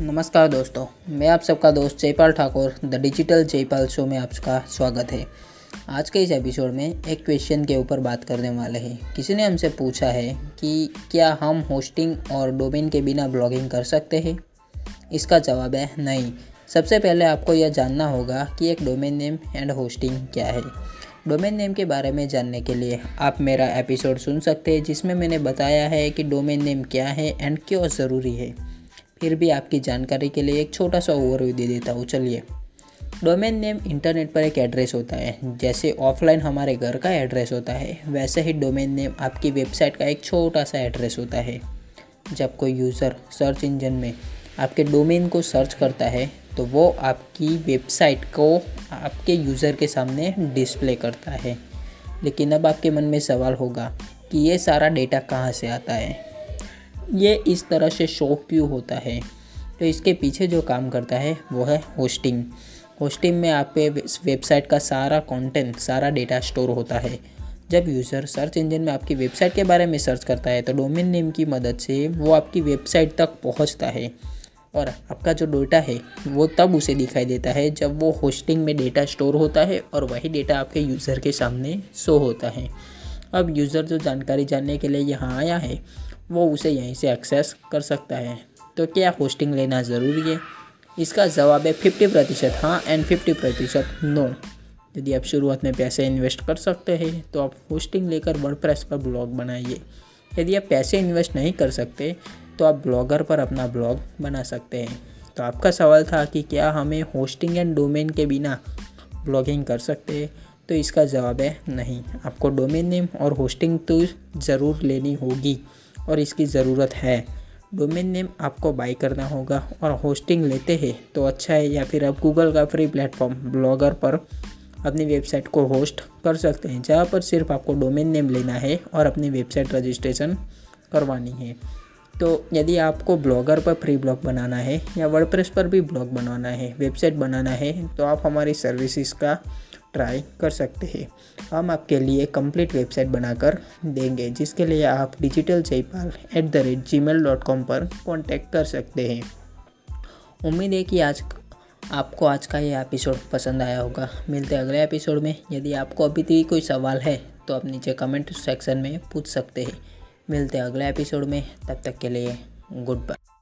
नमस्कार दोस्तों, मैं आप सबका दोस्त Jaipal Thakur the digital Jaipal show में आपका स्वागत है। आज के इस एपिसोड में एक क्वेश्चन के ऊपर बात करने वाले हैं। किसी ने हमसे पूछा है कि क्या हम होस्टिंग और डोमेन के बिना ब्लॉगिंग कर सकते हैं? इसका जवाब है नहीं। सबसे पहले आपको यह जानना होगा कि एक डोमेन नेम एंड होस्टिंग क्या है। डोमेन नेम के बारे में जानने के लिए आप मेरा एपिसोड सुन सकते हैं, जिसमें मैंने बताया है कि डोमेन नेम क्या है एंड क्यों ज़रूरी है। फिर भी आपकी जानकारी के लिए एक छोटा सा ओवरव्यू दे देता हूँ। चलिए। डोमेन नेम इंटरनेट पर एक एड्रेस होता है। जैसे ऑफलाइन हमारे घर का एड्रेस होता है, वैसे ही डोमेन नेम आपकी वेबसाइट का एक छोटा सा एड्रेस होता है। जब कोई यूज़र सर्च इंजन में आपके डोमेन को सर्च करता है तो वो आपकी वेबसाइट को आपके यूज़र के सामने डिस्प्ले करता है। लेकिन अब आपके मन में सवाल होगा कि ये सारा डेटा कहाँ से आता है? ये इस तरह से शो क्यों होता है? तो इसके पीछे जो काम करता है, वो है होस्टिंग होस्टिंग में आपके वेबसाइट का सारा कंटेंट सारा डेटा स्टोर होता है। जब यूज़र सर्च इंजन में आपकी वेबसाइट के बारे में सर्च करता है तो डोमेन नेम की मदद से वो आपकी वेबसाइट तक पहुँचता है। और आपका जो डेटा है, वो तब उसे दिखाई देता है जब वो होस्टिंग में डेटा स्टोर होता है और वही डेटा आपके यूज़र के सामने शो होता है। अब यूज़र जो जानकारी जानने के लिए यहाँ आया है वो उसे यहीं से एक्सेस कर सकता है। तो क्या होस्टिंग लेना ज़रूरी है? इसका जवाब है फिफ्टी प्रतिशत हाँ एंड फिफ्टी प्रतिशत नो यदि आप शुरुआत में पैसे इन्वेस्ट कर सकते हैं तो आप होस्टिंग लेकर वर्डप्रेस पर ब्लॉग बनाइए। यदि आप पैसे इन्वेस्ट नहीं कर सकते तो आप ब्लॉगर पर अपना ब्लॉग बना सकते हैं। तो आपका सवाल था कि क्या हमें होस्टिंग एंड डोमेन के बिना ब्लॉगिंग कर सकते हैं? तो इसका जवाब है नहीं। आपको डोमेन नेम और होस्टिंग तो ज़रूर लेनी होगी। और इसकी ज़रूरत है। डोमेन नेम आपको बाई करना होगा और होस्टिंग लेते हैं तो अच्छा है या फिर आप गूगल का फ्री प्लेटफॉर्म ब्लॉगर पर अपनी वेबसाइट को होस्ट कर सकते हैं, जहाँ पर सिर्फ़ आपको डोमेन नेम लेना है और अपनी वेबसाइट रजिस्ट्रेशन करवानी है। तो यदि आपको ब्लॉगर पर फ्री ब्लॉग बनाना है या वर्डप्रेस पर भी ब्लॉग बनाना है, वेबसाइट बनाना है तो आप हमारी सर्विसेज़ का ट्राई कर सकते हैं। हम आपके लिए कंप्लीट वेबसाइट बनाकर देंगे, जिसके लिए आप digital Jaipal at the rate Gmail dot com पर कॉन्टैक्ट कर सकते हैं। उम्मीद है कि आज आपको आज का ये एपिसोड पसंद आया होगा। मिलते हैं अगले एपिसोड में। यदि आपको अभी भी कोई सवाल है तो आप नीचे कमेंट सेक्शन में पूछ सकते हैं। मिलते हैं अगले एपिसोड में। तब तक के लिए गुड बाय